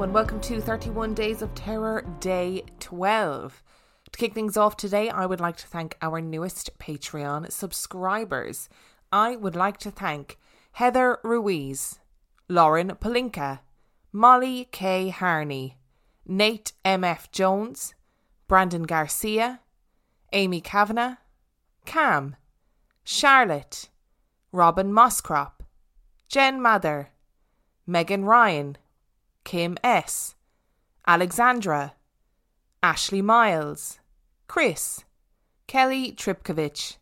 And welcome to 31 Days of Terror, Day 12. To kick things off today, I would like to thank our newest Patreon subscribers. I would like to thank Heather Ruiz, Lauren Palinka, Molly K. Harney, Nate M.F. Jones, Brandon Garcia, Amy Kavanagh, Cam, Charlotte, Robin Moscrop, Jen Mather, Megan Ryan, Kim S., Alexandra, Ashley Miles, Chris, Kelly Tripkovich,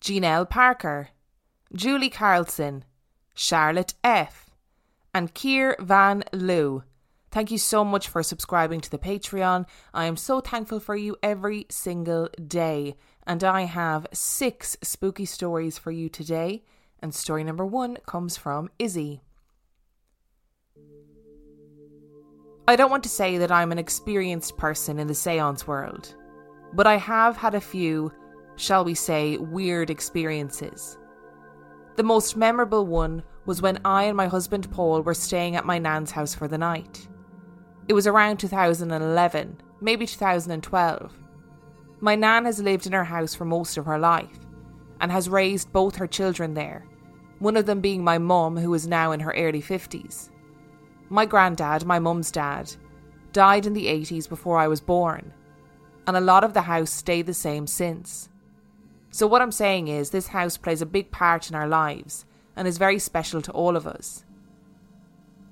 Janelle Parker, Julie Carlson, Charlotte F., and Kier Van Loo. Thank you so much for subscribing to the Patreon. I am so thankful for you every single day. And I have six spooky stories for you today. And story number one comes from Izzy. I don't want to say that I'm an experienced person in the seance world, but I have had a few, shall we say, weird experiences. The most memorable one was when I and my husband Paul were staying at my nan's house for the night. It was around 2011, maybe 2012. My nan has lived in her house for most of her life and has raised both her children there, one of them being my mum, who is now in her early 50s. My granddad, my mum's dad, died in the 80s before I was born, and a lot of the house stayed the same since. So, what I'm saying is, this house plays a big part in our lives and is very special to all of us.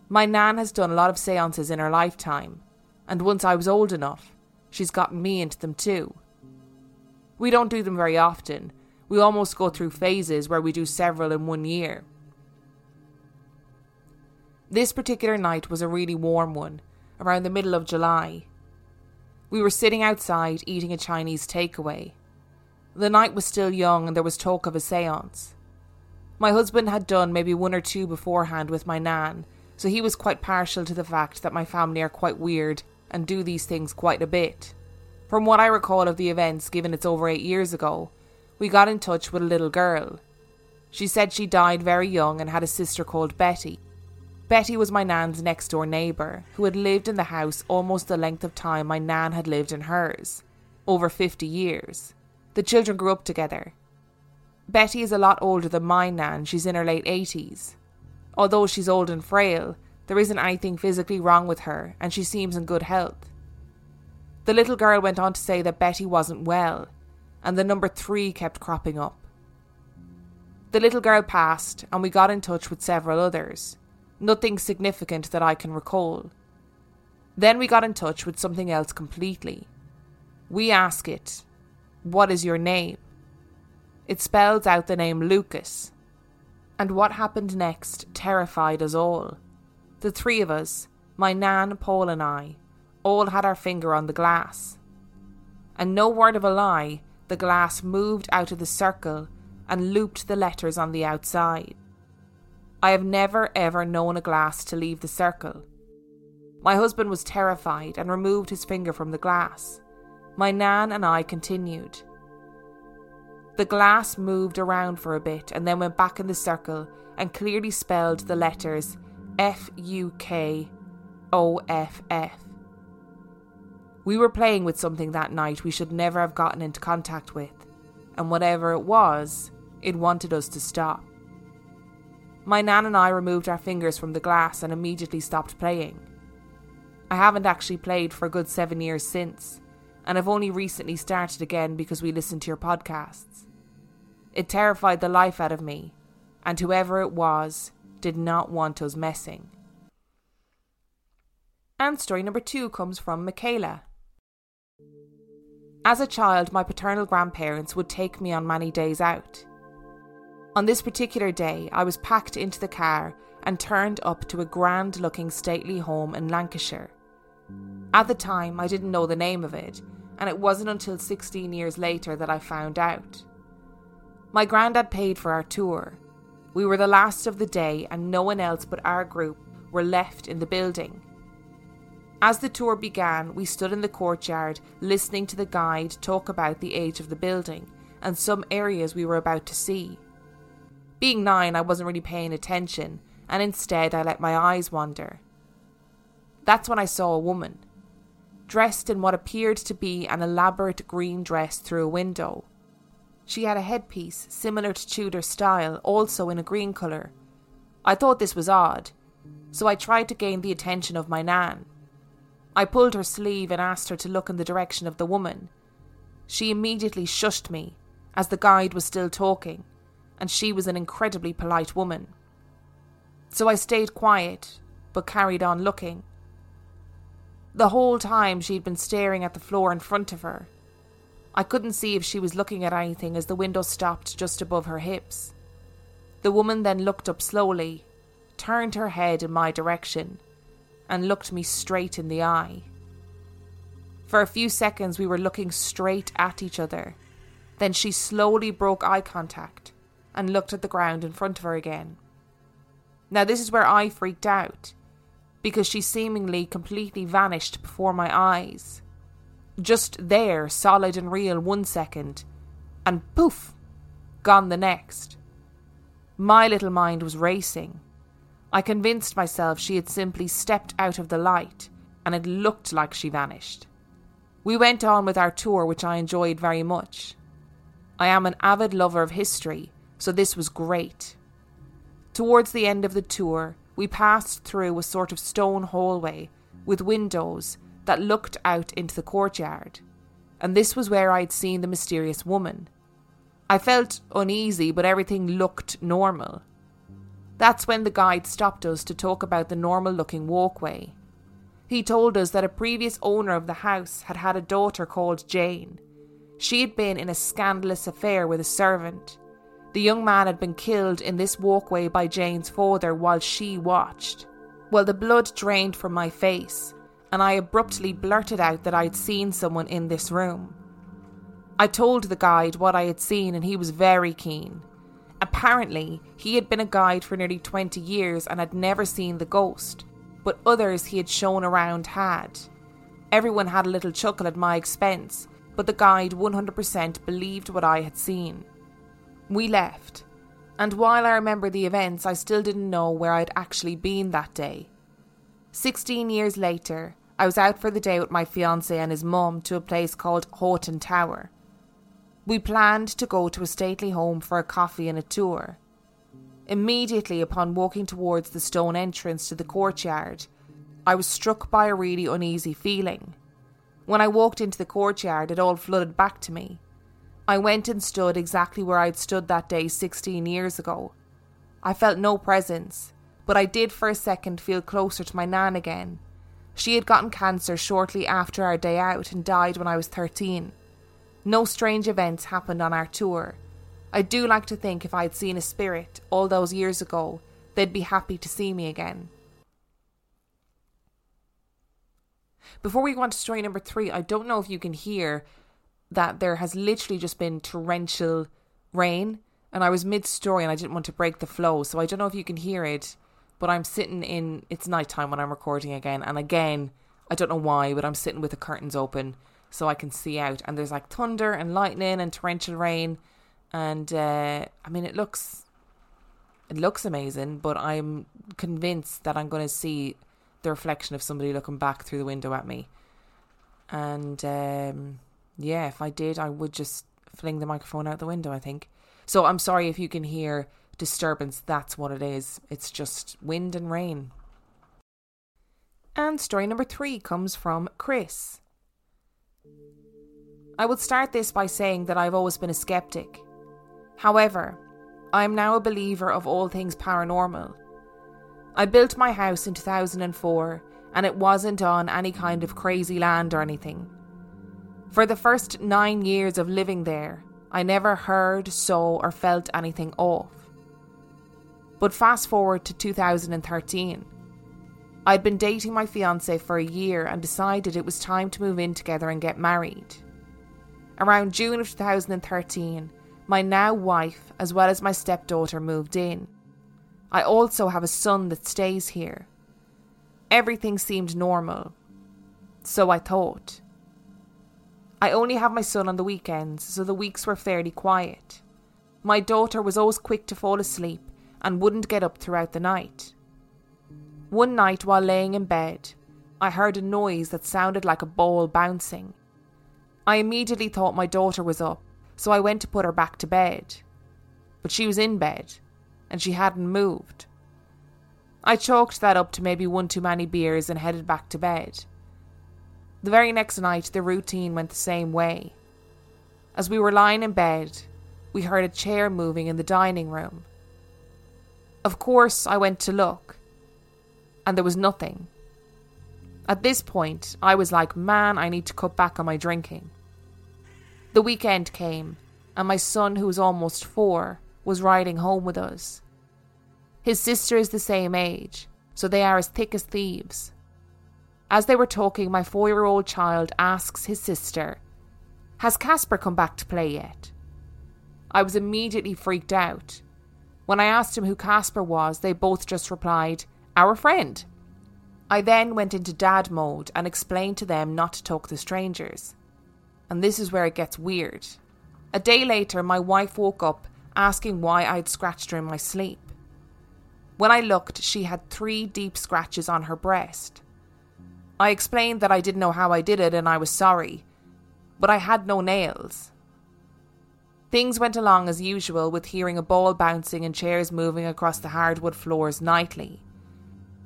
My nan has done a lot of seances in her lifetime, and once I was old enough, she's gotten me into them too. We don't do them very often, we almost go through phases where we do several in one year. This particular night was a really warm one, around the middle of July. We were sitting outside eating a Chinese takeaway. The night was still young and there was talk of a seance. My husband had done maybe one or two beforehand with my nan, so he was quite partial to the fact that my family are quite weird and do these things quite a bit. From what I recall of the events, given it's over eight years ago, we got in touch with a little girl. She said she died very young and had a sister called Betty. Betty was my nan's next door neighbour, who had lived in the house almost the length of time my nan had lived in hers over 50 years. The children grew up together. Betty is a lot older than my nan, she's in her late 80s. Although she's old and frail, there isn't anything physically wrong with her, and she seems in good health. The little girl went on to say that Betty wasn't well, and the number three kept cropping up. The little girl passed, and we got in touch with several others. Nothing significant that I can recall. Then we got in touch with something else completely. We ask it, What is your name? It spells out the name Lucas. And what happened next terrified us all. The three of us, my Nan, Paul, and I, all had our finger on the glass. And no word of a lie, the glass moved out of the circle and looped the letters on the outside. I have never ever known a glass to leave the circle. My husband was terrified and removed his finger from the glass. My nan and I continued. The glass moved around for a bit and then went back in the circle and clearly spelled the letters F U K O F F. We were playing with something that night we should never have gotten into contact with, and whatever it was, it wanted us to stop. My nan and I removed our fingers from the glass and immediately stopped playing. I haven't actually played for a good seven years since, and I've only recently started again because we listened to your podcasts. It terrified the life out of me, and whoever it was did not want us messing. And story number two comes from Michaela. As a child, my paternal grandparents would take me on many days out. On this particular day, I was packed into the car and turned up to a grand looking stately home in Lancashire. At the time, I didn't know the name of it, and it wasn't until 16 years later that I found out. My granddad paid for our tour. We were the last of the day, and no one else but our group were left in the building. As the tour began, we stood in the courtyard listening to the guide talk about the age of the building and some areas we were about to see. Being nine, I wasn't really paying attention, and instead I let my eyes wander. That's when I saw a woman, dressed in what appeared to be an elaborate green dress through a window. She had a headpiece similar to Tudor style, also in a green colour. I thought this was odd, so I tried to gain the attention of my nan. I pulled her sleeve and asked her to look in the direction of the woman. She immediately shushed me, as the guide was still talking, and she was an incredibly polite woman. So I stayed quiet, but carried on looking. The whole time she'd been staring at the floor in front of her. I couldn't see if she was looking at anything as the window stopped just above her hips. The woman then looked up slowly, turned her head in my direction, and looked me straight in the eye. For a few seconds, we were looking straight at each other. Then she slowly broke eye contact and looked at the ground in front of her again. Now, this is where I freaked out because she seemingly completely vanished before my eyes. Just there, solid and real, one second, and poof, gone the next. My little mind was racing. I convinced myself she had simply stepped out of the light, and it looked like she vanished. We went on with our tour, which I enjoyed very much. I am an avid lover of history, so this was great. Towards the end of the tour, we passed through a sort of stone hallway with windows that looked out into the courtyard, and this was where I had seen the mysterious woman. I felt uneasy, but everything looked normal. That's when the guide stopped us to talk about the normal looking walkway. He told us that a previous owner of the house had had a daughter called Jane. She had been in a scandalous affair with a servant. The young man had been killed in this walkway by Jane's father while she watched. Well, the blood drained from my face, and I abruptly blurted out that I had seen someone in this room. I told the guide what I had seen, and he was very keen. Apparently, he had been a guide for nearly 20 years and had never seen the ghost, but others he had shown around had. Everyone had a little chuckle at my expense, but the guide 100% believed what I had seen. We left, and while I remember the events, I still didn't know where I'd actually been that day. 16 years later, I was out for the day with my fiance and his mum to a place called Hoghton Tower. We planned to go to a stately home for a coffee and a tour. Immediately upon walking towards the stone entrance to the courtyard, I was struck by a really uneasy feeling. When I walked into the courtyard, it all flooded back to me. I went and stood exactly where I'd stood that day 16 years ago. I felt no presence, but I did for a second feel closer to my nan again. She had gotten cancer shortly after our day out and died when I was 13. No strange events happened on our tour. I do like to think if I had seen a spirit all those years ago, they'd be happy to see me again. Before we go on to story number three, I don't know if you can hear that there has literally just been torrential rain, and I was mid story and I didn't want to break the flow, so I don't know if you can hear it, but I'm sitting in it's nighttime when I'm recording again, and again, I don't know why, but I'm sitting with the curtains open so I can see out. And there's like thunder and lightning and torrential rain, and uh, I mean it looks it looks amazing, but I'm convinced that I'm going to see the reflection of somebody looking back through the window at me. And um, yeah, if I did, I would just fling the microphone out the window. I think. So I'm sorry if you can hear disturbance. That's what it is. It's just wind and rain. And story number three comes from Chris. I would start this by saying that I've always been a skeptic. However, I am now a believer of all things paranormal. I built my house in 2004 and it wasn't on any kind of crazy land or anything. For the first nine years of living there, I never heard, saw, or felt anything off. But fast forward to 2013. I'd been dating my fiance for a year and decided it was time to move in together and get married. Around June of 2013, my now wife, as well as my stepdaughter, moved in. I also have a son that stays here. Everything seemed normal. So I thought. I only have my son on the weekends, so the weeks were fairly quiet. My daughter was always quick to fall asleep and wouldn't get up throughout the night. One night while laying in bed, I heard a noise that sounded like a ball bouncing. I immediately thought my daughter was up, so I went to put her back to bed. But she was in bed, and she hadn't moved. I chalked that up to maybe one too many beers and headed back to bed. The very next night, the routine went the same way. As we were lying in bed, we heard a chair moving in the dining room. Of course, I went to look, and there was nothing. At this point, I was like, man, I need to cut back on my drinking. The weekend came, and my son, who was almost four, was riding home with us. His sister is the same age, so they are as thick as thieves. As they were talking, my four year old child asks his sister, Has Casper come back to play yet? I was immediately freaked out. When I asked him who Casper was, they both just replied, Our friend. I then went into dad mode and explained to them not to talk to strangers and this is where it gets weird. A day later, my wife woke up asking why I'd scratched her in my sleep. When I looked, she had three deep scratches on her breast. I explained that I didn't know how I did it and I was sorry, but I had no nails. Things went along as usual with hearing a ball bouncing and chairs moving across the hardwood floors nightly.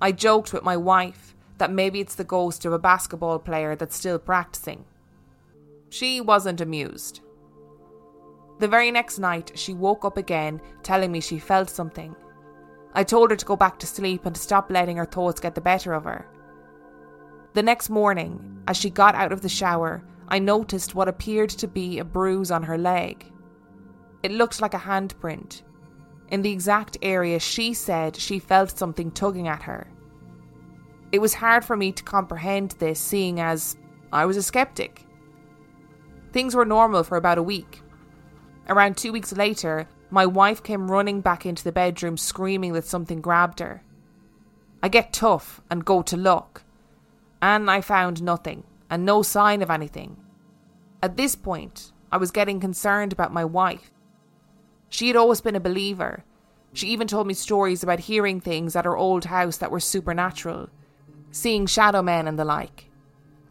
I joked with my wife that maybe it's the ghost of a basketball player that's still practicing. She wasn't amused. The very next night, she woke up again, telling me she felt something. I told her to go back to sleep and to stop letting her thoughts get the better of her. The next morning, as she got out of the shower, I noticed what appeared to be a bruise on her leg. It looked like a handprint, in the exact area she said she felt something tugging at her. It was hard for me to comprehend this, seeing as I was a skeptic. Things were normal for about a week. Around two weeks later, my wife came running back into the bedroom screaming that something grabbed her. I get tough and go to look, and I found nothing and no sign of anything. At this point, I was getting concerned about my wife. She had always been a believer. She even told me stories about hearing things at her old house that were supernatural, seeing shadow men and the like.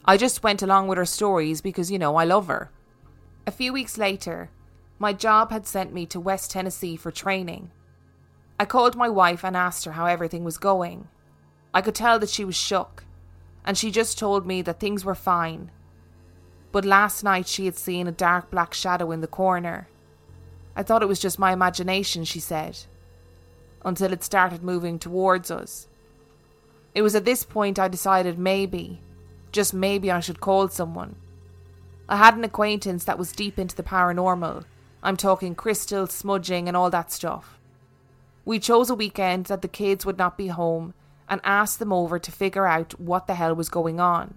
I just went along with her stories because, you know, I love her. A few weeks later, my job had sent me to West Tennessee for training. I called my wife and asked her how everything was going. I could tell that she was shook, and she just told me that things were fine. But last night she had seen a dark black shadow in the corner. I thought it was just my imagination, she said, until it started moving towards us. It was at this point I decided maybe, just maybe I should call someone. I had an acquaintance that was deep into the paranormal. I'm talking crystals, smudging, and all that stuff. We chose a weekend that the kids would not be home and asked them over to figure out what the hell was going on.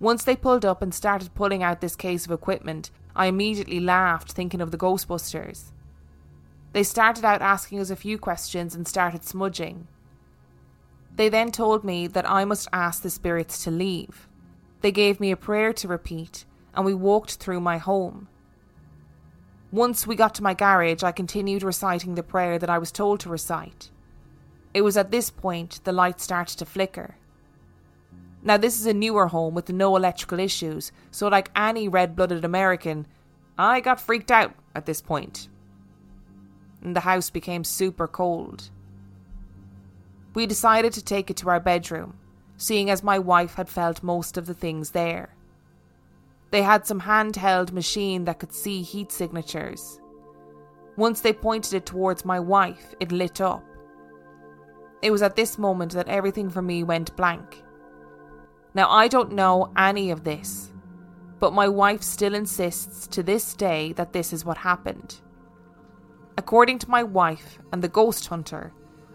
Once they pulled up and started pulling out this case of equipment, I immediately laughed, thinking of the Ghostbusters. They started out asking us a few questions and started smudging. They then told me that I must ask the spirits to leave. They gave me a prayer to repeat, and we walked through my home. Once we got to my garage, I continued reciting the prayer that I was told to recite. It was at this point the light started to flicker. Now, this is a newer home with no electrical issues, so, like any red blooded American, I got freaked out at this point. And the house became super cold. We decided to take it to our bedroom, seeing as my wife had felt most of the things there. They had some handheld machine that could see heat signatures. Once they pointed it towards my wife, it lit up. It was at this moment that everything for me went blank. Now, I don't know any of this, but my wife still insists to this day that this is what happened. According to my wife and the ghost hunter,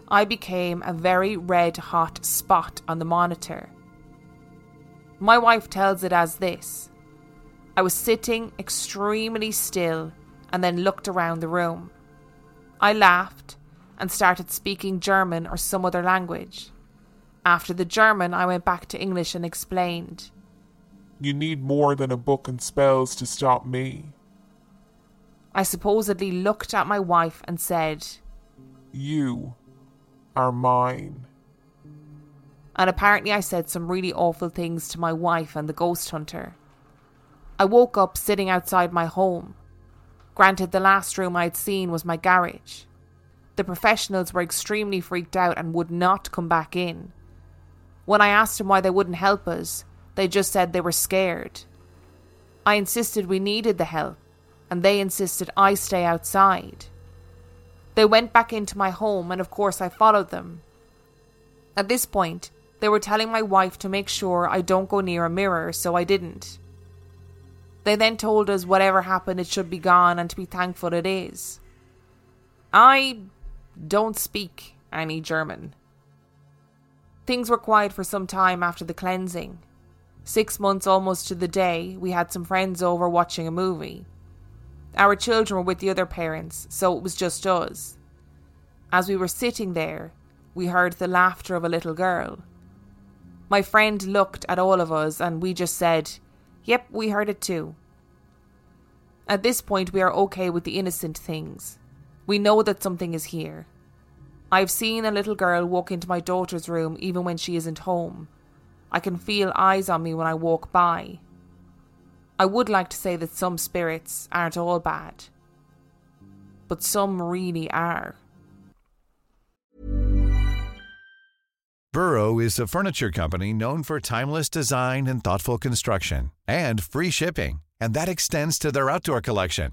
I became a very red hot spot on the monitor. My wife tells it as this I was sitting extremely still and then looked around the room. I laughed and started speaking German or some other language. After the German, I went back to English and explained. You need more than a book and spells to stop me. I supposedly looked at my wife and said, You are mine. And apparently, I said some really awful things to my wife and the ghost hunter. I woke up sitting outside my home. Granted, the last room I'd seen was my garage. The professionals were extremely freaked out and would not come back in. When I asked them why they wouldn't help us, they just said they were scared. I insisted we needed the help, and they insisted I stay outside. They went back into my home, and of course, I followed them. At this point, they were telling my wife to make sure I don't go near a mirror, so I didn't. They then told us whatever happened, it should be gone, and to be thankful it is. I don't speak any German. Things were quiet for some time after the cleansing. Six months almost to the day, we had some friends over watching a movie. Our children were with the other parents, so it was just us. As we were sitting there, we heard the laughter of a little girl. My friend looked at all of us and we just said, Yep, we heard it too. At this point, we are okay with the innocent things. We know that something is here. I've seen a little girl walk into my daughter's room even when she isn't home. I can feel eyes on me when I walk by. I would like to say that some spirits aren't all bad, but some really are. Burrow is a furniture company known for timeless design and thoughtful construction and free shipping, and that extends to their outdoor collection.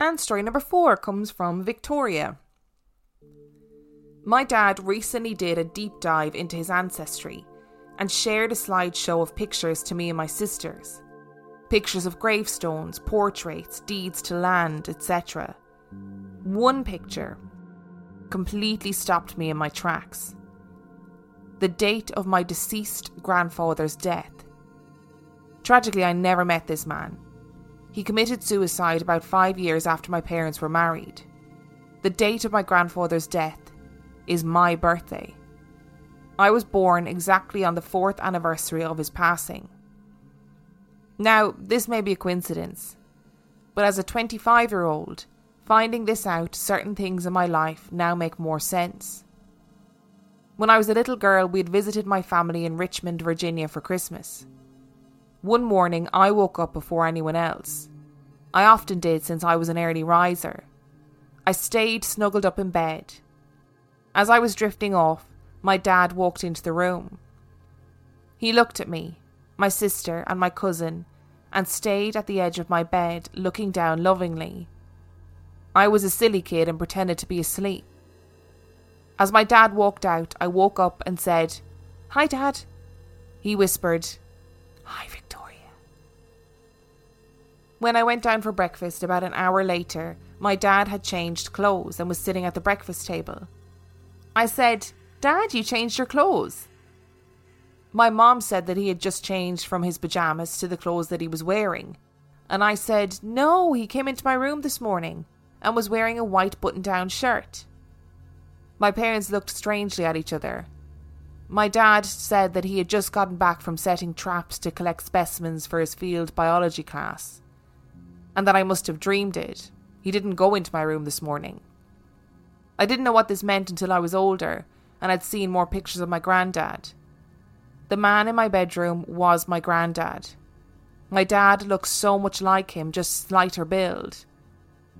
And story number four comes from Victoria. My dad recently did a deep dive into his ancestry and shared a slideshow of pictures to me and my sisters. Pictures of gravestones, portraits, deeds to land, etc. One picture completely stopped me in my tracks. The date of my deceased grandfather's death. Tragically, I never met this man. He committed suicide about five years after my parents were married. The date of my grandfather's death is my birthday. I was born exactly on the fourth anniversary of his passing. Now, this may be a coincidence, but as a 25 year old, finding this out, certain things in my life now make more sense. When I was a little girl, we had visited my family in Richmond, Virginia for Christmas. One morning, I woke up before anyone else. I often did since I was an early riser. I stayed snuggled up in bed. As I was drifting off, my dad walked into the room. He looked at me, my sister, and my cousin, and stayed at the edge of my bed, looking down lovingly. I was a silly kid and pretended to be asleep. As my dad walked out, I woke up and said, Hi, Dad. He whispered, Hi. When I went down for breakfast about an hour later, my dad had changed clothes and was sitting at the breakfast table. I said, Dad, you changed your clothes. My mom said that he had just changed from his pyjamas to the clothes that he was wearing. And I said, No, he came into my room this morning and was wearing a white button down shirt. My parents looked strangely at each other. My dad said that he had just gotten back from setting traps to collect specimens for his field biology class, and that I must have dreamed it. He didn't go into my room this morning. I didn't know what this meant until I was older and had seen more pictures of my granddad. The man in my bedroom was my granddad. My dad looked so much like him, just slighter build.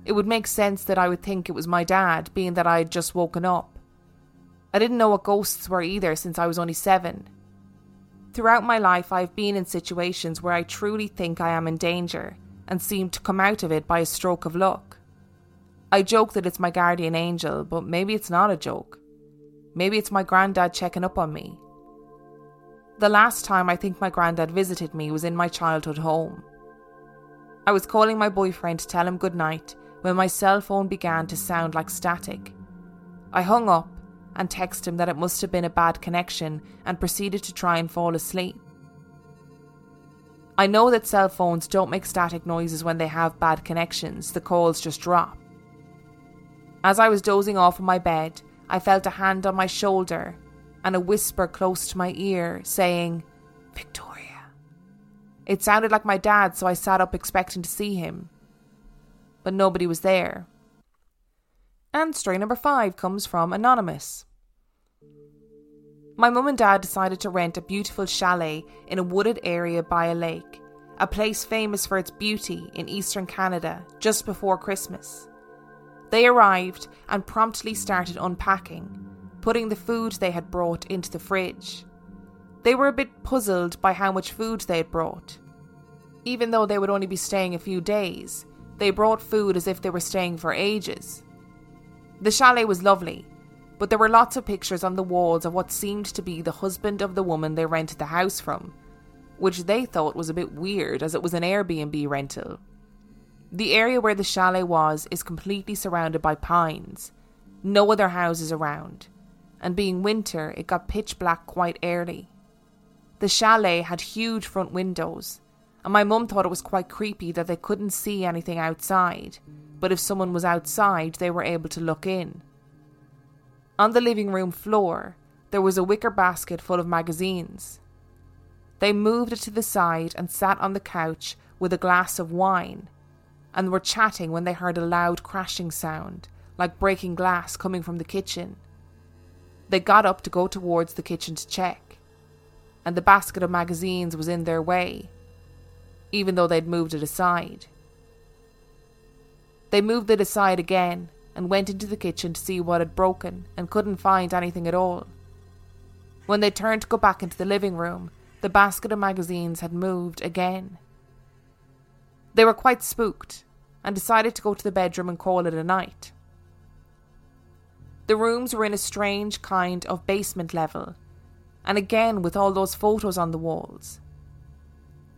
It would make sense that I would think it was my dad, being that I had just woken up. I didn't know what ghosts were either since I was only seven. Throughout my life, I have been in situations where I truly think I am in danger and seem to come out of it by a stroke of luck. I joke that it's my guardian angel, but maybe it's not a joke. Maybe it's my granddad checking up on me. The last time I think my granddad visited me was in my childhood home. I was calling my boyfriend to tell him good night when my cell phone began to sound like static. I hung up and texted him that it must have been a bad connection and proceeded to try and fall asleep. I know that cell phones don't make static noises when they have bad connections, the calls just drop. As I was dozing off in my bed, I felt a hand on my shoulder and a whisper close to my ear saying, Victoria. It sounded like my dad, so I sat up expecting to see him. But nobody was there. And story number five comes from Anonymous. My mum and dad decided to rent a beautiful chalet in a wooded area by a lake, a place famous for its beauty in eastern Canada just before Christmas. They arrived and promptly started unpacking, putting the food they had brought into the fridge. They were a bit puzzled by how much food they had brought. Even though they would only be staying a few days, they brought food as if they were staying for ages. The chalet was lovely, but there were lots of pictures on the walls of what seemed to be the husband of the woman they rented the house from, which they thought was a bit weird as it was an Airbnb rental. The area where the chalet was is completely surrounded by pines, no other houses around, and being winter, it got pitch black quite early. The chalet had huge front windows, and my mum thought it was quite creepy that they couldn't see anything outside, but if someone was outside, they were able to look in. On the living room floor, there was a wicker basket full of magazines. They moved it to the side and sat on the couch with a glass of wine, and were chatting when they heard a loud crashing sound, like breaking glass coming from the kitchen. They got up to go towards the kitchen to check, and the basket of magazines was in their way, even though they'd moved it aside. They moved it aside again and went into the kitchen to see what had broken and couldn't find anything at all. When they turned to go back into the living room, the basket of magazines had moved again. They were quite spooked and decided to go to the bedroom and call it a night. The rooms were in a strange kind of basement level, and again with all those photos on the walls.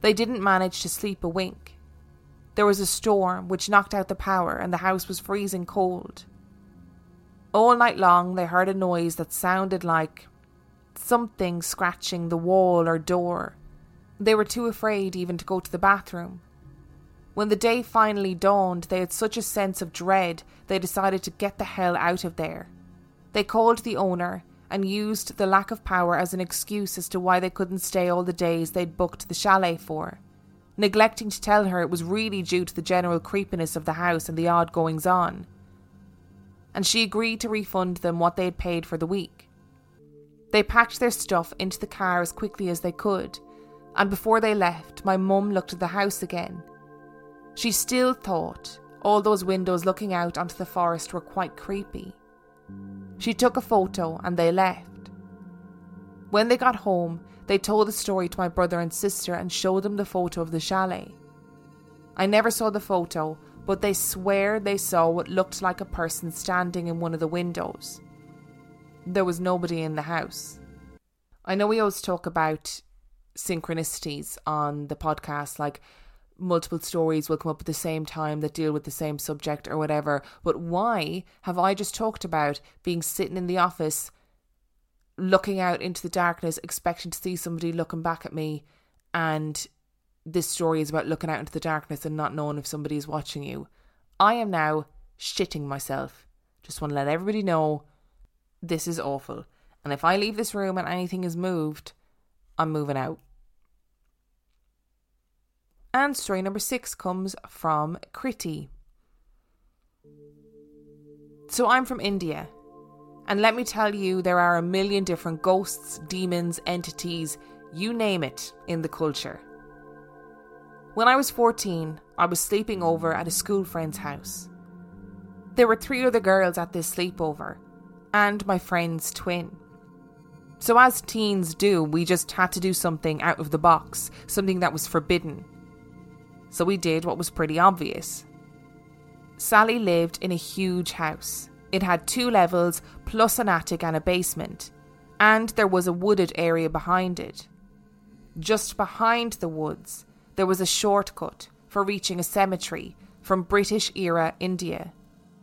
They didn't manage to sleep a wink. There was a storm which knocked out the power, and the house was freezing cold. All night long, they heard a noise that sounded like something scratching the wall or door. They were too afraid even to go to the bathroom. When the day finally dawned, they had such a sense of dread they decided to get the hell out of there. They called the owner and used the lack of power as an excuse as to why they couldn't stay all the days they'd booked the chalet for neglecting to tell her it was really due to the general creepiness of the house and the odd goings on. And she agreed to refund them what they had paid for the week. They packed their stuff into the car as quickly as they could, and before they left, my mum looked at the house again. She still thought all those windows looking out onto the forest were quite creepy. She took a photo and they left. When they got home, they told the story to my brother and sister and showed them the photo of the chalet. I never saw the photo, but they swear they saw what looked like a person standing in one of the windows. There was nobody in the house. I know we always talk about synchronicities on the podcast, like multiple stories will come up at the same time that deal with the same subject or whatever. But why have I just talked about being sitting in the office, looking out into the darkness, expecting to see somebody looking back at me, and this story is about looking out into the darkness and not knowing if somebody is watching you? I am now shitting myself. Just want to let everybody know this is awful. And if I leave this room and anything is moved, I'm moving out. And story number six comes from Kriti. So I'm from India. And let me tell you, there are a million different ghosts, demons, entities, you name it, in the culture. When I was 14, I was sleeping over at a school friend's house. There were three other girls at this sleepover, and my friend's twin. So, as teens do, we just had to do something out of the box, something that was forbidden. So, we did what was pretty obvious. Sally lived in a huge house. It had two levels, plus an attic and a basement, and there was a wooded area behind it. Just behind the woods, there was a shortcut for reaching a cemetery from British era India.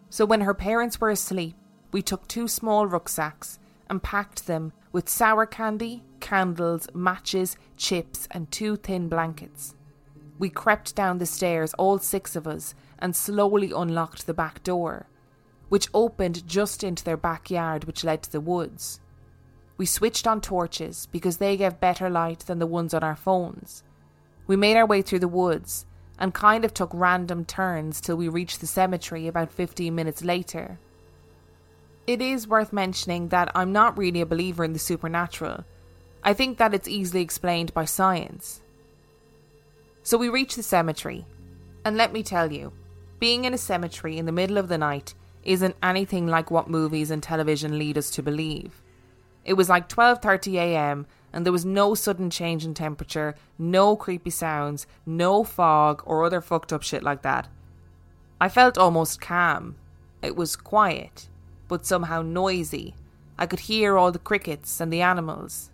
So when her parents were asleep, we took two small rucksacks and packed them with sour candy, candles, matches, chips, and two thin blankets. We crept down the stairs, all six of us, and slowly unlocked the back door, which opened just into their backyard, which led to the woods. We switched on torches because they gave better light than the ones on our phones. We made our way through the woods and kind of took random turns till we reached the cemetery about 15 minutes later. It is worth mentioning that I'm not really a believer in the supernatural. I think that it's easily explained by science. So we reach the cemetery, and let me tell you, being in a cemetery in the middle of the night isn't anything like what movies and television lead us to believe. It was like 12:30 a.m. and there was no sudden change in temperature, no creepy sounds, no fog or other fucked up shit like that. I felt almost calm. It was quiet, but somehow noisy. I could hear all the crickets and the animals,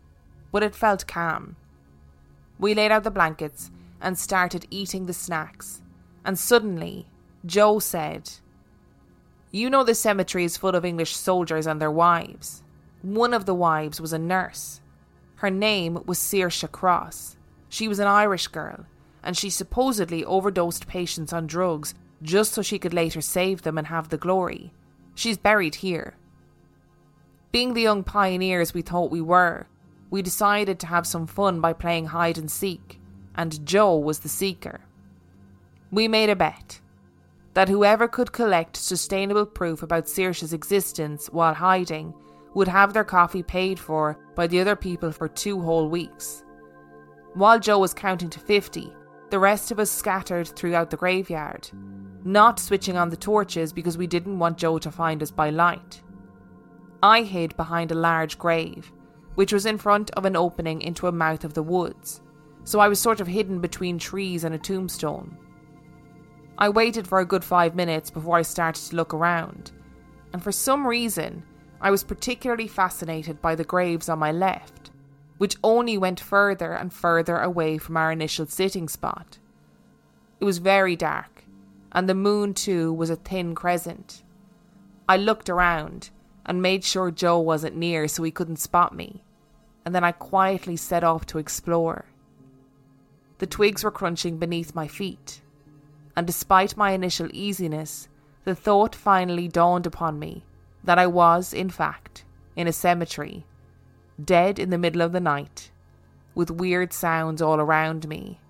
but it felt calm. We laid out the blankets and started eating the snacks, and suddenly Joe said, You know the cemetery is full of English soldiers and their wives. One of the wives was a nurse. Her name was Saoirse Cross. She was an Irish girl, and she supposedly overdosed patients on drugs just so she could later save them and have the glory. She's buried here. Being the young pioneers we thought we were, we decided to have some fun by playing hide and seek, and Joe was the seeker. We made a bet that whoever could collect sustainable proof about Saoirse's existence while hiding would have their coffee paid for by the other people for two whole weeks. While Joe was counting to 50, the rest of us scattered throughout the graveyard, not switching on the torches because we didn't want Joe to find us by light. I hid behind a large grave, which was in front of an opening into a mouth of the woods, so I was sort of hidden between trees and a tombstone. I waited for a good five minutes before I started to look around, and for some reason, I was particularly fascinated by the graves on my left which only went further and further away from our initial sitting spot. It was very dark, and the moon, too, was a thin crescent. I looked around and made sure Joe wasn't near so he couldn't spot me, and then I quietly set off to explore. The twigs were crunching beneath my feet, and despite my initial easiness, the thought finally dawned upon me that I was, in fact, in a cemetery dead in the middle of the night, with weird sounds all around me.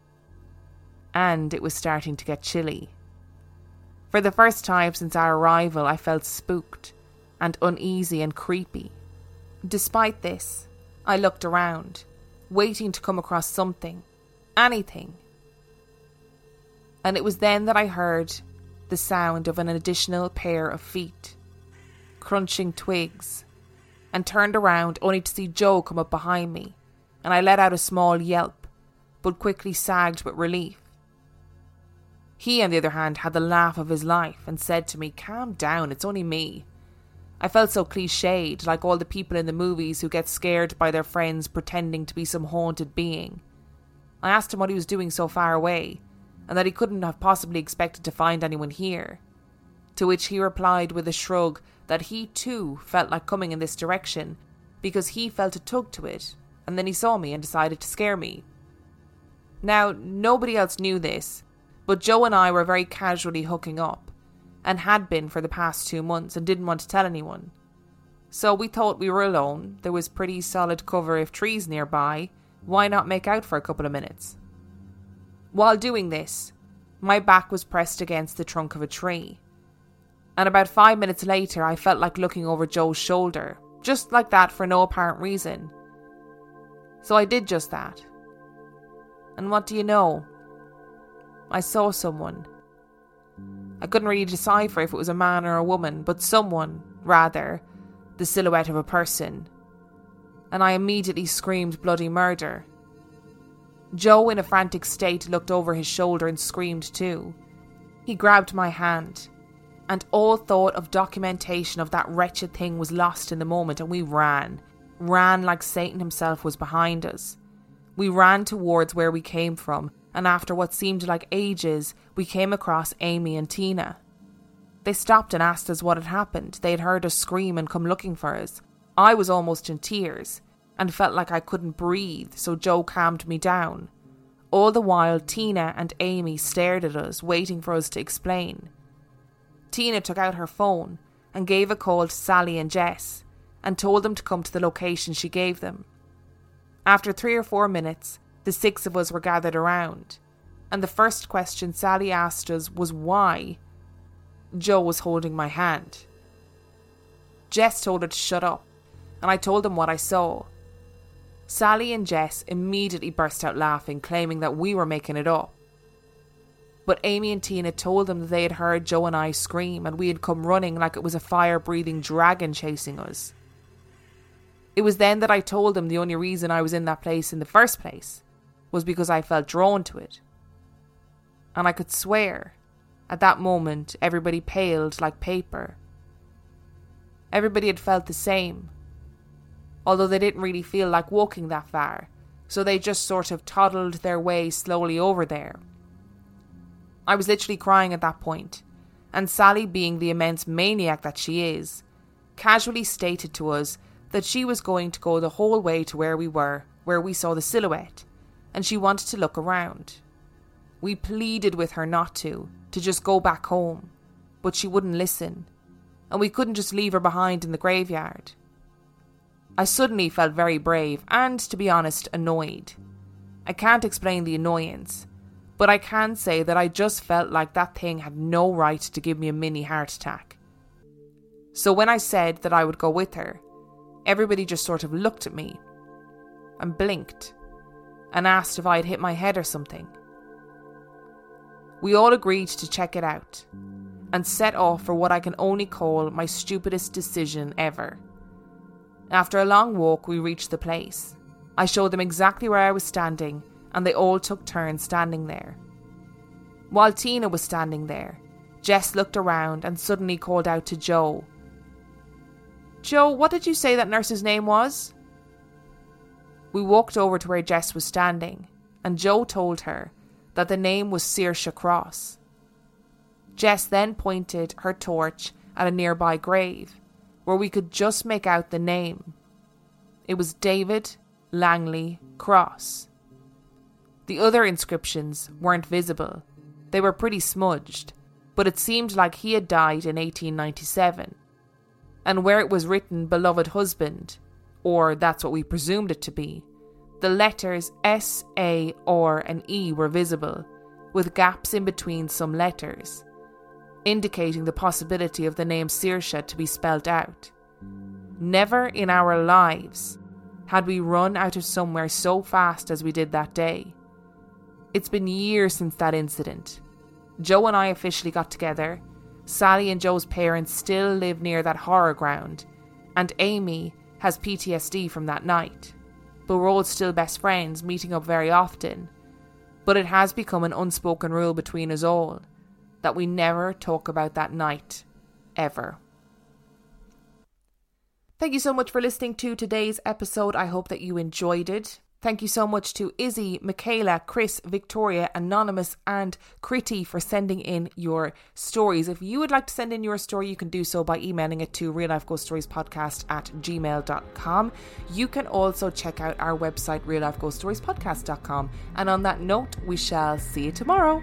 And it was starting to get chilly. For the first time since our arrival, I felt spooked and uneasy and creepy. Despite this, I looked around, waiting to come across something, anything. And it was then that I heard the sound of an additional pair of feet, crunching twigs and turned around only to see Joe come up behind me, and I let out a small yelp, but quickly sagged with relief. He, on the other hand, had the laugh of his life and said to me, Calm down, it's only me. I felt so cliched, like all the people in the movies who get scared by their friends pretending to be some haunted being. I asked him what he was doing so far away, and that he couldn't have possibly expected to find anyone here. To which he replied with a shrug that he too felt like coming in this direction because he felt a tug to it, and then he saw me and decided to scare me. Now, nobody else knew this, but Joe and I were very casually hooking up, and had been for the past two months, and didn't want to tell anyone. So we thought we were alone, there was pretty solid cover of trees nearby, why not make out for a couple of minutes? While doing this, my back was pressed against the trunk of a tree. And about five minutes later, I felt like looking over Joe's shoulder, just like that for no apparent reason. So I did just that. And what do you know? I saw someone. I couldn't really decipher if it was a man or a woman, but someone, rather, the silhouette of a person. And I immediately screamed bloody murder. Joe, in a frantic state, looked over his shoulder and screamed too. He grabbed my hand, and all thought of documentation of that wretched thing was lost in the moment, and we ran. Ran like Satan himself was behind us. We ran towards where we came from, and after what seemed like ages, we came across Amy and Tina. They stopped and asked us what had happened. They had heard us scream and come looking for us. I was almost in tears and felt like I couldn't breathe, so Joe calmed me down. All the while, Tina and Amy stared at us, waiting for us to explain. Tina took out her phone and gave a call to Sally and Jess and told them to come to the location she gave them. After three or four minutes, the six of us were gathered around, and the first question Sally asked us was why. Joe was holding my hand. Jess told her to shut up, and I told them what I saw. Sally and Jess immediately burst out laughing, claiming that we were making it up. But Amy and Tina told them that they had heard Joe and I scream and we had come running like it was a fire breathing dragon chasing us. It was then that I told them the only reason I was in that place in the first place was because I felt drawn to it. And I could swear, at that moment, everybody paled like paper. Everybody had felt the same although they didn't really feel like walking that far, so they just sort of toddled their way slowly over there. I was literally crying at that point, and Sally, being the immense maniac that she is, casually stated to us that she was going to go the whole way to where we were, where we saw the silhouette, and she wanted to look around. We pleaded with her not to, to just go back home, but she wouldn't listen, and we couldn't just leave her behind in the graveyard. I suddenly felt very brave and, to be honest, annoyed. I can't explain the annoyance, but I can say that I just felt like that thing had no right to give me a mini heart attack. So when I said that I would go with her, everybody just sort of looked at me and blinked and asked if I had hit my head or something. We all agreed to check it out and set off for what I can only call my stupidest decision ever. After a long walk, we reached the place. I showed them exactly where I was standing, and they all took turns standing there. While Tina was standing there, Jess looked around and suddenly called out to Joe. Joe, what did you say that nurse's name was? We walked over to where Jess was standing, and Joe told her that the name was Saoirse Cross. Jess then pointed her torch at a nearby grave where we could just make out the name. It was David Langley Cross. The other inscriptions weren't visible, they were pretty smudged, but it seemed like he had died in 1897. And where it was written Beloved Husband, or that's what we presumed it to be, the letters S, A, R, and E were visible, with gaps in between some letters indicating the possibility of the name Saoirse to be spelt out. Never in our lives had we run out of somewhere so fast as we did that day. It's been years since that incident. Joe and I officially got together. Sally and Joe's parents still live near that horror ground, and Amy has PTSD from that night. But we're all still best friends, meeting up very often. But it has become an unspoken rule between us all that we never talk about that night, ever. Thank you so much for listening to today's episode. I hope that you enjoyed it. Thank you so much to Izzy, Michaela, Chris, Victoria, Anonymous, and Kriti for sending in your stories. If you would like to send in your story, you can do so by emailing it to real life ghost stories podcast at gmail.com. You can also check out our website, real life ghost stories podcast.com. And on that note, we shall see you tomorrow.